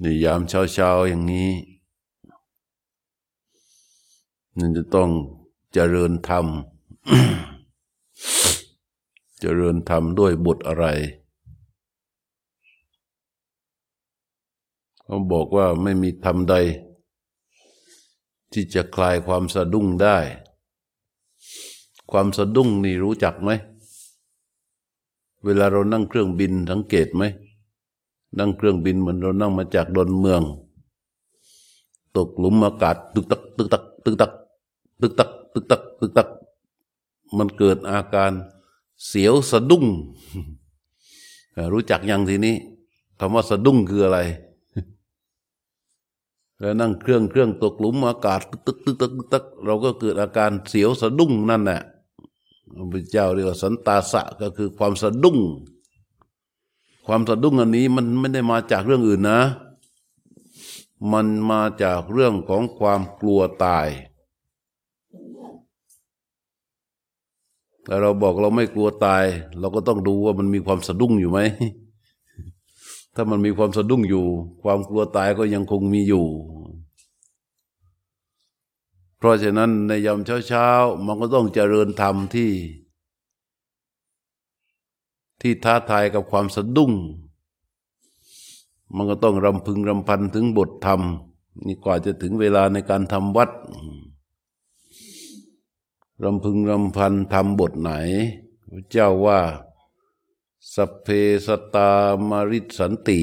ในยามเช้าๆอย่างนี้นั่นจะต้องเจริญธรรม เจริญธรรมด้วยบทอะไรเขาบอกว่าไม่มีธรรมใด ที่จะคลายความสะดุ้งได้ ความสะดุ้งนี่รู้จักไหม เวลาเรานั่งเครื่องบินสังเกตไหม นั่งเครื่องบินเหมือนเรานั่งมาจากดอนเมือง ตกหลุมอากาศตึกตักตึกตักตึกตักตึกตักตึกตักตึกตัก มันเกิดอาการเสียวสะดุ้ง รู้จักยังทีนี้คำว่าสะดุ้งคืออะไร แล้วนั่งเครื่องเครื่องตกหลุมอากาศ ตึกตึกตึกตึกตึกเราก็เกิดอาการเสียวสะดุ้งนั่นแหละพระพุทธเจ้าเรียกว่าสันตาสะก็คือความสะดุ้ง ความสะดุ้งอันนี้มันไม่ได้มาจากเรื่องอื่นนะ มันมาจากเรื่องของความกลัวตายแต่เราบอกเราไม่กลัวตาย เราก็ต้องดูว่ามันมีความสะดุ้งอยู่ไหม ถ้ามันมีความสะดุ้งอยู่ ความกลัวตายก็ยังคงมีอยู่ เพราะฉะนั้นในยามเช้าๆมันก็ต้องเจริญธรรมที่ ที่ท้าทายกับความสะดุ้ง มันก็ต้องรำพึงรำพันถึงบทธรรม นี่กว่าจะถึงเวลาในการทำวัดรำพึงรำพันทำบทไหนพระเจ้าว่าสัพเพสตามาริสันติ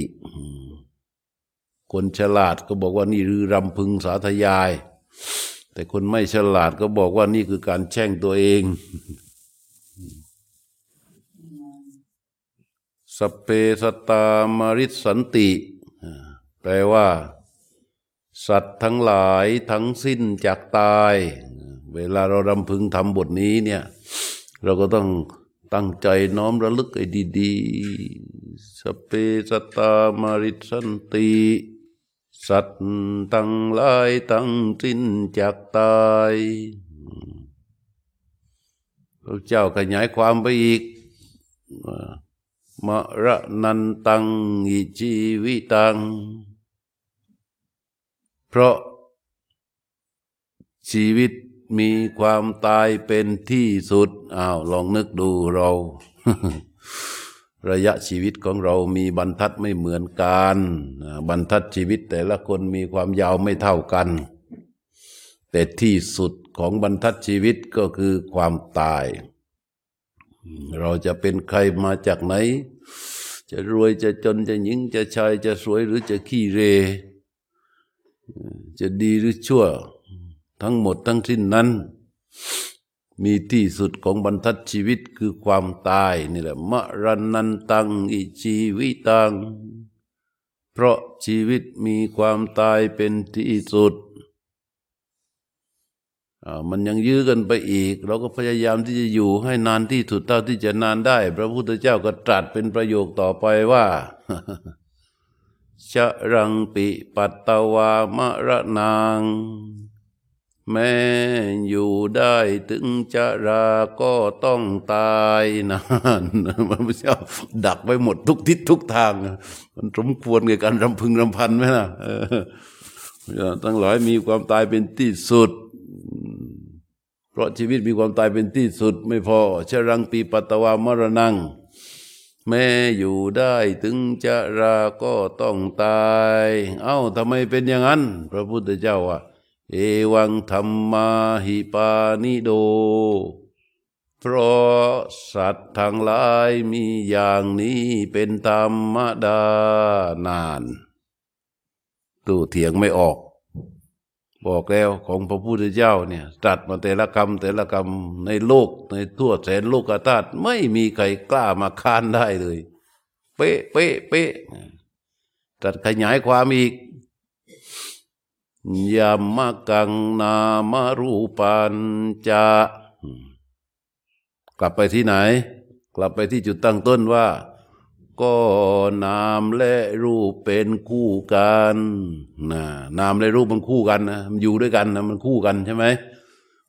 คนฉลาดก็บอกว่านี่คือรำพึงสาธยาย แต่คนไม่ฉลาดก็บอกว่านี่คือการแช่งตัวเอง สเพสตามาริสันติ แปลว่า สัตว์ทั้งหลายทั้งสิ้นจากตาย เวลาเรารำพึงทำบทนี้เนี่ย เราก็ต้องตั้งใจน้อมระลึกไอ้ดีๆ สเปสตามาริสันติ สัตว์ตั้งหลายตั้งสิ้นจากตายพระเจ้าขยายความไปอีก มระนันตังอิจีวิตัง เพราะ ชีวิตมีความตายเป็นที่สุด อ้าว ลองนึกดูเรา ระยะชีวิตของเรามีบรรทัดไม่เหมือนกัน บรรทัดชีวิตแต่ละคนมีความยาวไม่เท่ากัน แต่ที่สุดของบรรทัดชีวิตก็คือความตาย เราจะเป็นใครมาจากไหน จะรวยจะจนจะหญิงจะชายจะสวยหรือจะขี้เร จะดีหรือชั่ว ทั้งหมดทั้งสิ้นนั้น มีที่สุดของบรรทัดชีวิตคือความตายนี่แหละมรณันตังอิชีวิตัง เพราะชีวิตมีความตายเป็นที่สุด มันยังยื้อกันไปอีก เราก็พยายามที่จะอยู่ให้นานที่สุดเท่าที่จะนานได้ พระพุทธเจ้าก็ตรัสเป็นประโยคต่อไปว่าชะรังปิปัตตวามระนาง แม้อยู่ได้ถึงจะราก็ต้องตายนานมันไม่ใช่ดักไปหมดทุกทิศทุกทาง มันสมควรกับการรำพึงรำพันไหมนะทั้งหลายมีความตายเป็นที่สุด เพราะชีวิตมีความตายเป็นที่สุดไม่พอชรังปีปัตวามรณัง แม้อยู่ได้ถึงจะราก็ต้องตาย เอ้าทำไมเป็นอย่างนั้น พระพุทธเจ้าว่าเอวังธรรมาหิปานิโด เพราะสัตว์ทั้งหลายมีอย่างนี้เป็นธรรมดานานตู้เถียงไม่ออก บอกแล้วของพระพุทธเจ้าเนี่ยตัดมาแต่ละคำแต่ละคำในโลกในทั่วแสนโลกธาตุไม่มีใครกล้ามาค้านได้เลย เป๊ะเป๊ะเป๊ะตัดขยายความอีกยามกังนามารูปันจะกลับไปที่ไหน กลับไปที่จุดตั้งต้นว่า ก็นามและรูปเป็นคู่กันนะนามและรูปมันคู่กันนะมันอยู่ด้วยกันนะมันคู่กันใช่ไหม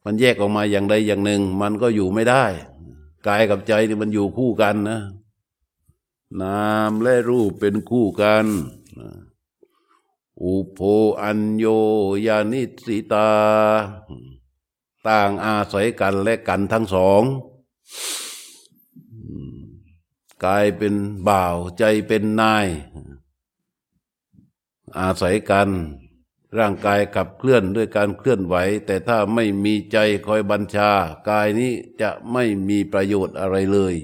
มันแยกออกมาอย่างใดอย่างหนึ่ง มันก็อยู่ไม่ได้กายกับใจนี่มันอยู่คู่กันนะ นามและรูปเป็นคู่กันอุโพอัญโยยานิสิตา ต่างอาศัยกันและกันทั้งสอง กายเป็นบ่าวใจเป็นนาย อาศัยกัน ร่างกายขับเคลื่อนด้วยการเคลื่อนไหว แต่ถ้าไม่มีใจคอยบัญชา กายนี้จะไม่มีประโยชน์อะไรเลย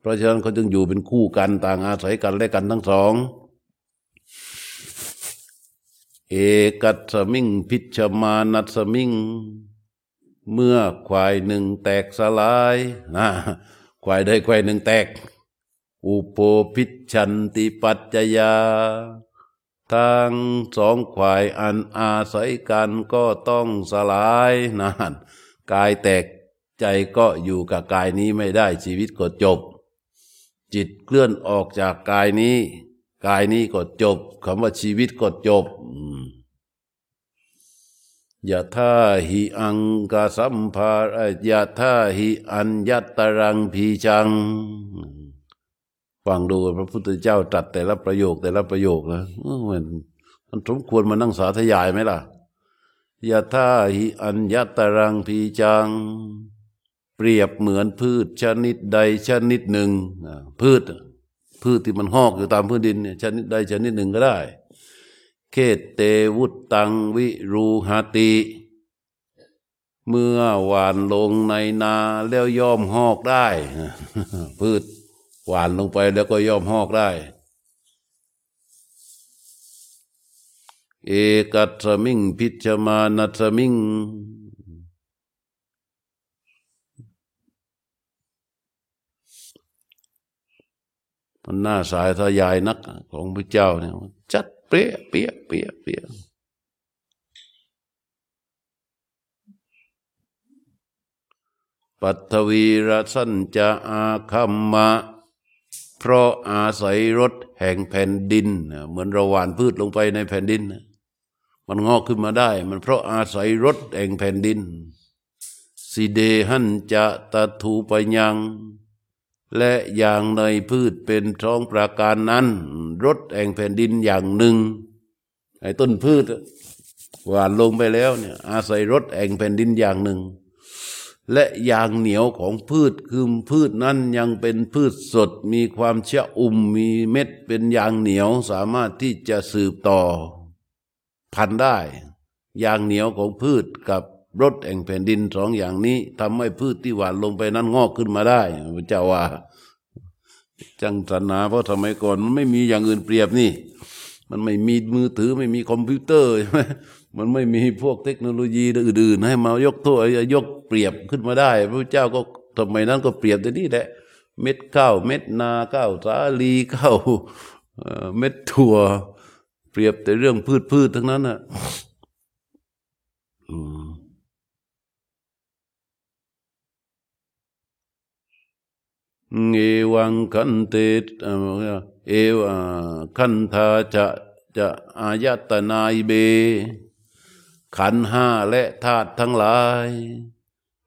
เพราะฉะนั้นเขาจึงอยู่เป็นคู่กันต่างอาศัยกันและกันทั้งสอง เอกัสมิงพิชมานัสมิง เมื่อควายหนึ่งแตกสลายนะควายได้ควายหนึ่งแตก อุปพิชันติปัจจยาทั้งสองขวายอันอาศัยกันก็ต้องสลายนานกายแตกใจก็อยู่กับกายนี้ไม่ได้ชีวิตก็จบ จิตเคลื่อนออกจากกายนี้ กายนี้ก็จบคำว่าชีวิตก็จบยะท่าหิอังกาสัมภารยะท่าหิอัญญตรังพีจัง ฟังดูพระพุทธเจ้าตรัสแต่ละประโยคแต่ละประโยคนะมันมันสมควรมานั่งสาธยายไหมล่ะยะท่าหิอัญญตรังพีจัง เปรียบเหมือนพืชชนิดใดชนิดหนึ่ง พืช พืชที่มันหอกอยู่ตามพื้นดินเนี่ยชนิดใดชนิดหนึ่งก็ได้ เขตเตวุตตังวิรูหติ เมื่อหวานลงในนาแล้วย่อมหอกได้ พืช หวานลงไปแล้วก็ย่อมหอกได้ เอกัตสมิงพิชมานัสมิงมันน่าสายทายายนักของพระเจ้าเนี่ยจัดเปี้ยเปี้ยเปี้ยเปี้ยปัทวีรสัญจะอาคัมมะ เพราะอาศัยรถแห่งแผ่นดิน เหมือนเราหว่านพืชลงไปในแผ่นดิน มันงอกขึ้นมาได้ มันเพราะอาศัยรถแห่งแผ่นดินสิเดหันจะตะทูปยัง และอย่างในพืชเป็นท้องประการนั้นรถแห่งแผ่นดินอย่างหนึ่งไอ้ต้นพืชหวานลงไปแล้วเนี่ยอาศัยรถแห่งแผ่นดินอย่างหนึ่ง และยางเหนียวของพืชคือพืชนั้นยังเป็นพืชสด มีความเชื่ออุ่มมีเม็ดเป็นยางเหนียวสามารถที่จะสืบต่อ พันได้ยางเหนียวของพืชกับรถแห่งแผ่นดินสองอย่างนี้ทำให้พืชที่หวานลงไปนั้นงอกขึ้นมาได้พระเจ้าว่า จังสนาเพราะสมัยก่อนมันไม่มีอย่างอื่นเปรียบนี่ มันไม่มีมือถือไม่มีคอมพิวเตอร์ใช่ไหม มันไม่มีพวกเทคโนโลยีอื่น ๆ ให้มายกโทษยกเปรียบขึ้นมาได้พระเจ้าก็ทำไมนั้นก็เปรียบแต่นี่แหละ เม็ดข้าวเม็ดนาข้าวสาลีข้าวเม็ดถั่ว เปรียบแต่เรื่องพืชพืชทั้งนั้นอะเอวังคันเตเอวคันธาจะจะอายตนายเบ ขันห้าและธาตุทั้งหลาย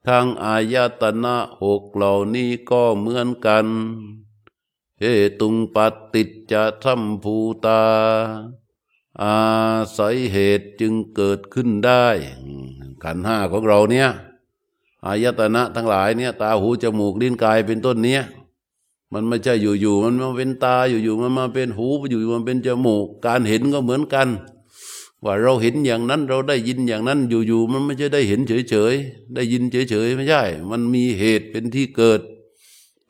ทั้งอายตนะหกเหล่านี้ก็เหมือนกันเหตุงปฏิจจะสัมภูตา อาศัยเหตุจึงเกิดขึ้นได้ ขันห้าของเราเนี่ยอายตนะทั้งหลายเนี่ยตาหูจมูกลิ้นกายเป็นต้นเนี้ยมันไม่ใช่อยู่ๆมันมาเป็นตาอยู่ๆมันมาเป็นหูอยู่ๆมันเป็นจมูก การเห็นก็เหมือนกัน ว่าเราเห็นอย่างนั้นเราได้ยินอย่างนั้นอยู่ๆมันไม่ใช่ได้เห็นเฉยๆได้ยินเฉยๆไม่ใช่ มันมีเหตุเป็นที่เกิด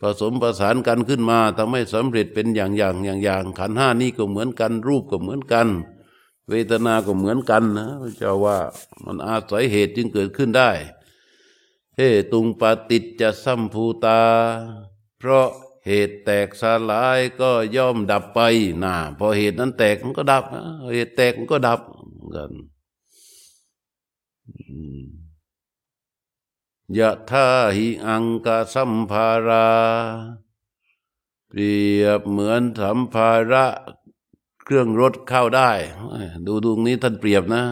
ผสมประสานกันขึ้นมาทำให้สำเร็จเป็นอย่างอย่างอย่างอย่างขันห้านี้ก็เหมือนกัน รูปก็เหมือนกัน เวทนาก็เหมือนกันนะพระเจ้าว่ามันอาศัยเหตุจึงเกิดขึ้นได้เฮตุงปฏิจจะสัมภูตา เพราะเหตุแตกสลายก็ย่อมดับไปนะพอเหตุนั้นแตกมันก็ดับเหตุแตกมันก็ดับ กันยะท่าหิอังกะสัมภารา เปรียบเหมือนสัมภาระเครื่องรถเข้าได้ ดูดูนี้ท่านเปรียบนะ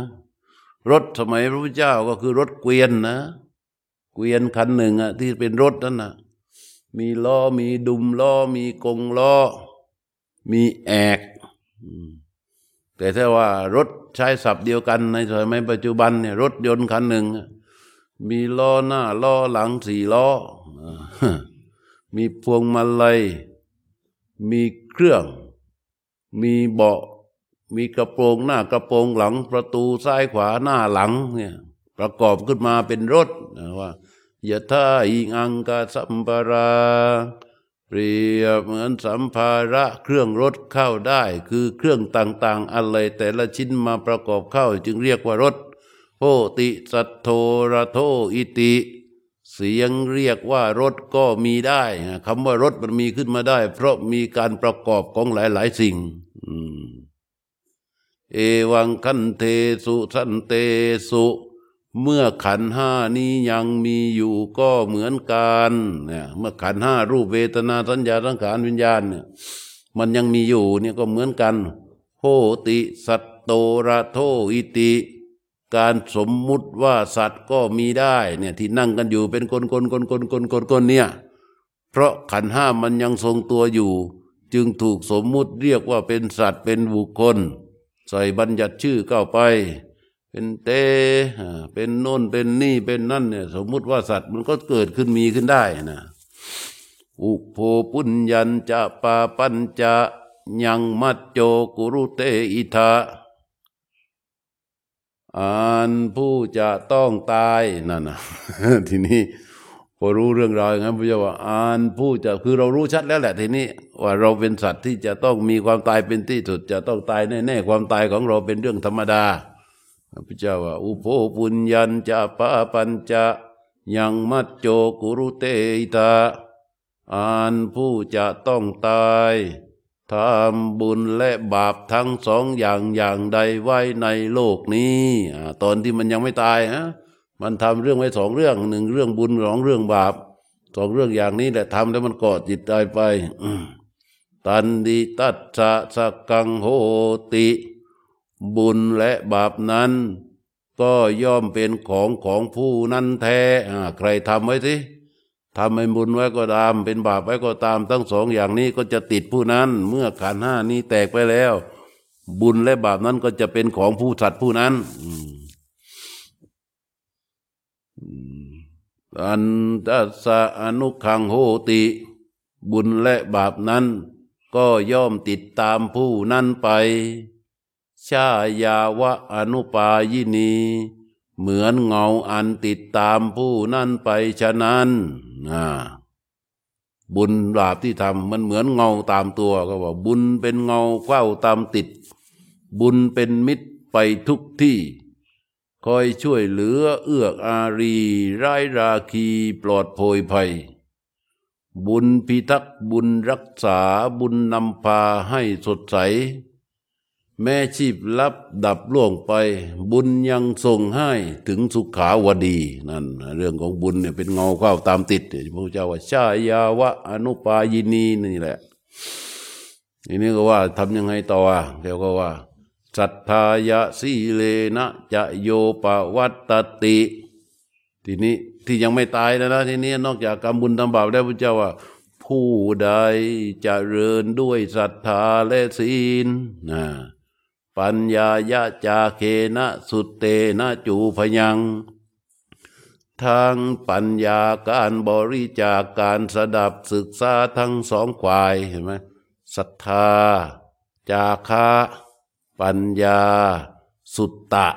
รถสมัยพระพุทธเจ้าก็คือรถเกวียนนะเกวียนคันหนึ่งอะที่เป็นรถนั่นนะมีล้อมีดุมล้อมีกงล้อ มีแอก แต่ถ้าว่ารถใช้ศัพท์เดียวกันในสมัยปัจจุบันเนี่ยรถยนต์คันหนึ่ง มีล้อหน้าล้อหลังสี่ล้อ มีพวงมาลัย มีเครื่อง มีเบาะ มีกระโปรงหน้ากระโปรงหลังประตูซ้ายขวาหน้าหลังเนี่ยประกอบขึ้นมาเป็นรถว่า ยะท่าอิงอังกาสัมปรา เปรียบเหมือนสัมภาระเครื่องรถเข้าได้ คือเครื่องต่างๆ อะไรแต่ละชิ้นมาประกอบเข้าจึงเรียกว่ารถโพติสัตโทระโทอิติ เสียงเรียกว่ารถก็มีได้คำว่ารถมันมีขึ้นมาได้ เพราะมีการประกอบของหลายๆสิ่งเอวังคันเทสุสันเตสุ เมื่อขันห้านี้ยังมีอยู่ก็เหมือนกันเนี่ยเมื่อขันห้ารูปเวทนาสัญญาสังขารวิญญาณเนี่ยมันยังมีอยู่เนี่ยก็เหมือนกันโหติสัตโตระโทอิติการสมมุติว่าสัตว์ก็มีได้เนี่ยที่นั่งกันอยู่เป็นคนคนคนคนคนคนคนเนี่ยเพราะขันห้ามันยังทรงตัวอยู่ จึงถูกสมมุติเรียกว่าเป็นสัตว์เป็นบุคคล ใส่บัญญัติชื่อเข้าไป เป็นเตเป็นโน่นเป็นนี่เป็นนั่นเนี่ยสมมุติว่าสัตว์มันก็เกิดขึ้นมีขึ้นได้นะอุโพปุญญัญจะปาปัญจะยังมัจโจกุรุเตอิทาอ่านผู้จะต้องตายนั่นนะทีนี้พอรู้เรื่องราวอย่างนั้นพระเจ้าว่าอ่านผู้จะคือเรารู้ชัดแล้วแหละทีนี้ ว่าเราเป็นสัตว์ที่จะต้องมีความตายเป็นที่สุด จะต้องตายแน่ๆความตายของเราเป็นเรื่องธรรมดา พระเจ้าว่าอุโภปุญญัญจะปะปัญจะยังมัจโจกุรุเตตาอ่านผู้จะต้องตายทำบุญและบาปทั้งสองอย่างอย่างใดไว้ในโลกนี้ตอนที่มันยังไม่ตายฮะมันทำเรื่องไว้สองเรื่องหนึ่งเรื่องบุญสองเรื่องบาปสองเรื่องอย่างนี้แหละทำแล้วมันกอดจิตใจไปตันดิตัสสะสกังโหติ บุญและบาปนั้น ก็ย่อมเป็นของของผู้นั้นแท้ใครทำไว้สิทำให้บุญไว้ก็ตาม เป็นบาปไว้ก็ตาม ทั้งสองอย่างนี้ก็จะติดผู้นั้น เมื่อขันห้านี้แตกไปแล้ว บุญและบาปนั้นก็จะเป็นของผู้สัตว์ผู้นั้นอันตัสสะอนุขังโหติ บุญและบาปนั้น ก็ย่อมติดตามผู้นั้นไป ชายาวะอนุปายินี เหมือนเงาอันติดตามผู้นั่นไปฉะนั้นนะบุญบาปที่ทำมันเหมือนเงาตามตัวก็ว่าบุญเป็นเงาเฝ้าตามติด บุญเป็นมิตรไปทุกที่ คอยช่วยเหลือเอื้ออารีร้ายราคีปลอดโพยภัย บุญพิทักษ์บุญรักษาบุญนำพาให้สดใส แม้ชีพลับดับล่วงไป บุญยังส่งให้ถึงสุขาวดีนั่นเรื่องของบุญเนี่ยเป็นเงาเข้าตามติดพระพุทธเจ้าว่าชายาวะอนุปายินีนี่แหละทีนี้ก็ว่าทำยังไงต่อเดี๋ยวก็ว่าสัทธายะสีเลนะจะโยปวัตตติ ทีนี้ที่ยังไม่ตายนะนะทีนี้นอกจากกรรมบุญทำบาปแล้วพระเจ้าว่า ผู้ใดจะเริญด้วยศรัทธาและศีลนะ ปัญญายะจาเคนะสุตเตนะจูพยังทางปัญญาการบริจาคการสดับศึกษาทั้งสองควายเห็นไหมศรัทธา จาคะปัญญา สุตตะ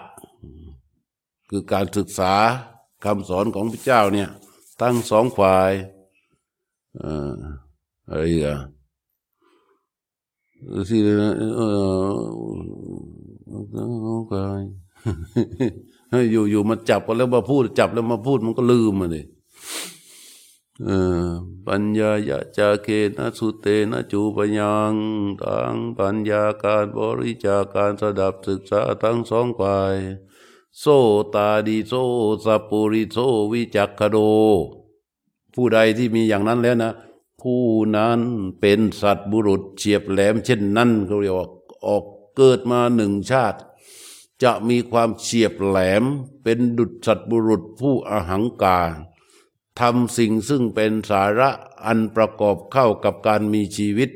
คือการศึกษาคำสอนของพระเจ้าเนี่ย ทั้งสองฝ่ายอะไรอะ ที่เอออยู่อยู่มาจับกันแล้วมาพูด จับแล้วมาพูดมันก็ลืมมาเลยปัญญายะจาเกนะสุเตนะจูปยังทั้งปัญญาการบริจาคการสดับศึกษาทั้งสองฝ่าย โซตาดีโซสัปุริโซวิจักขโด ผู้ใดที่มีอย่างนั้นแล้วนะ ผู้นั้นเป็นสัตว์บุรุษเฉียบแหลม เช่นนั้นเขาเรียกว่าออกเกิดมาหนึ่งชาติ จะมีความเฉียบแหลม เป็นดุจสัตว์บุรุษผู้อหังการทำสิ่งซึ่งเป็นสาระอันประกอบเข้ากับการมีชีวิต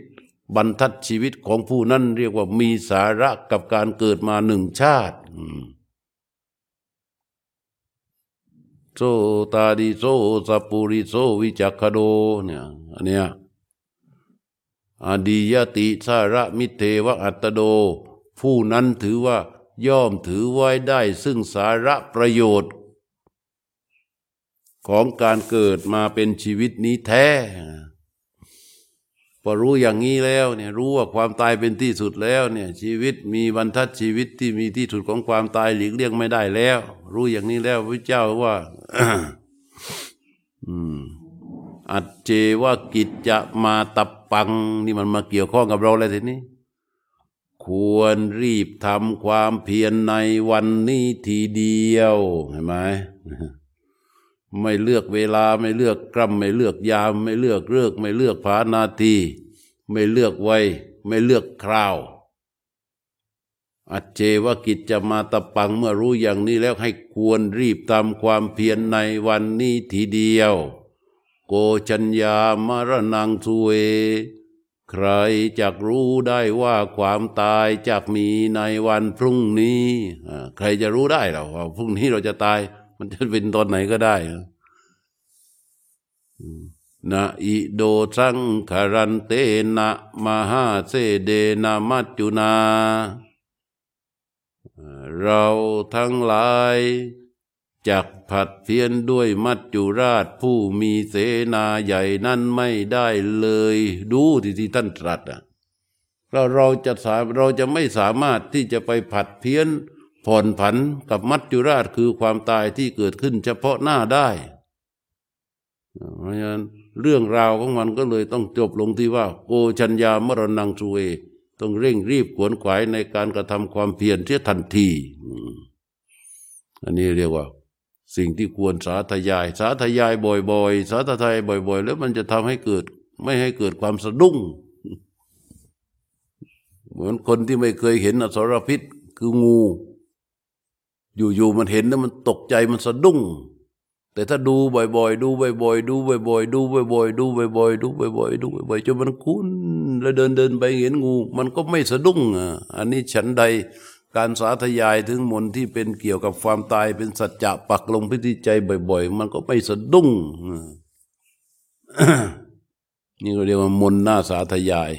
บรรทัดชีวิตของผู้นั้นเรียกว่ามีสาระกับการเกิดมาหนึ่งชาติ โซตาดิโซสัปุริโซวิจักขโดเนี่ยอันเนี้ยอดียติสาระมิเทวะอัตโด ผู้นั้นถือว่าย่อมถือไว้ได้ซึ่งสาระประโยชน์ ของการเกิดมาเป็นชีวิตนี้แท้ พอรู้อย่างนี้แล้วเนี่ยรู้ว่าความตายเป็นที่สุดแล้วเนี่ยชีวิตมีบรรทัดชีวิตที่มีที่สุดของความตายหลีกเลี่ยงไม่ได้แล้ว รู้อย่างนี้แล้วพระเจ้าว่าอัจเจว่ากิจจะมาตับปัง นี่มันมาเกี่ยวข้องกับเราเลยทีนี้ ควรรีบทำความเพียรในวันนี้ทีเดียวเห็นไหม ไม่เลือกเวลาไม่เลือกกรัมไม่เลือกยาม ไม่เลือกเลือกไม่เลือกผานาที ไม่เลือกวัยไม่เลือกคราว อัจเจวกิจจะมาตะปังเมื่อรู้อย่างนี้แล้วให้ควรรีบทำความเพียรในวันนี้ทีเดียว โกชัญญามรณังสุเว ใครจะรู้ได้ว่าความตายจะมีในวันพรุ่งนี้ ใครจะรู้ได้หรอว่าพรุ่งนี้เราจะตาย มันจะเป็นตอนไหนก็ได้นะอิโดสังคารันเตนะมหาเสเดนะมัจจุนา เราทั้งหลายจักผัดเพียนด้วยมัจจุราชผู้มีเสนาใหญ่นั้นไม่ได้เลย ดูที่ที่ท่านตรัสอะเราเราจะสาเราจะไม่สามารถที่จะไปผัดเพี้ยน ผ่อนผันกับมัจจุราชคือความตายที่เกิดขึ้นเฉพาะหน้าได้เพราะฉะนั้นเรื่องราวของมันก็เลยต้องจบลงที่ว่าโกชัญญามรณังสุเวต้องเร่งรีบขวนขวายในการกระทำความเพียรเสียทันที อันนี้เรียกว่า สิ่งที่ควรสาธยาย สาธยายบ่อยๆ สาธยายบ่อย ๆ แล้วมันจะทำให้เกิด ไม่ให้เกิดความสะดุ้ง เหมือนคนที่ไม่เคยเห็นอสรพิษคืองู อยู่ๆมันเห็นแล้วมันตกใจมันสะดุ้ง แต่ถ้าดูบ่อยๆ ดูบ่อยๆ ดูบ่อยๆ ดูบ่อยๆ ดูบ่อยๆ ดูบ่อยๆ ดูบ่อยๆ จนมันคุ้น แล้วเดินเดินไปเห็นงู มันก็ไม่สะดุ้งอะอันนี้ฉันใดการสาธยายถึงมนที่เป็นเกี่ยวกับความตายเป็นสัจจะปักลงพิธีใจบ่อย ๆ มันก็ไม่สะดุ้งนี่ก็เรียกว่ามนหน้าสาธยาย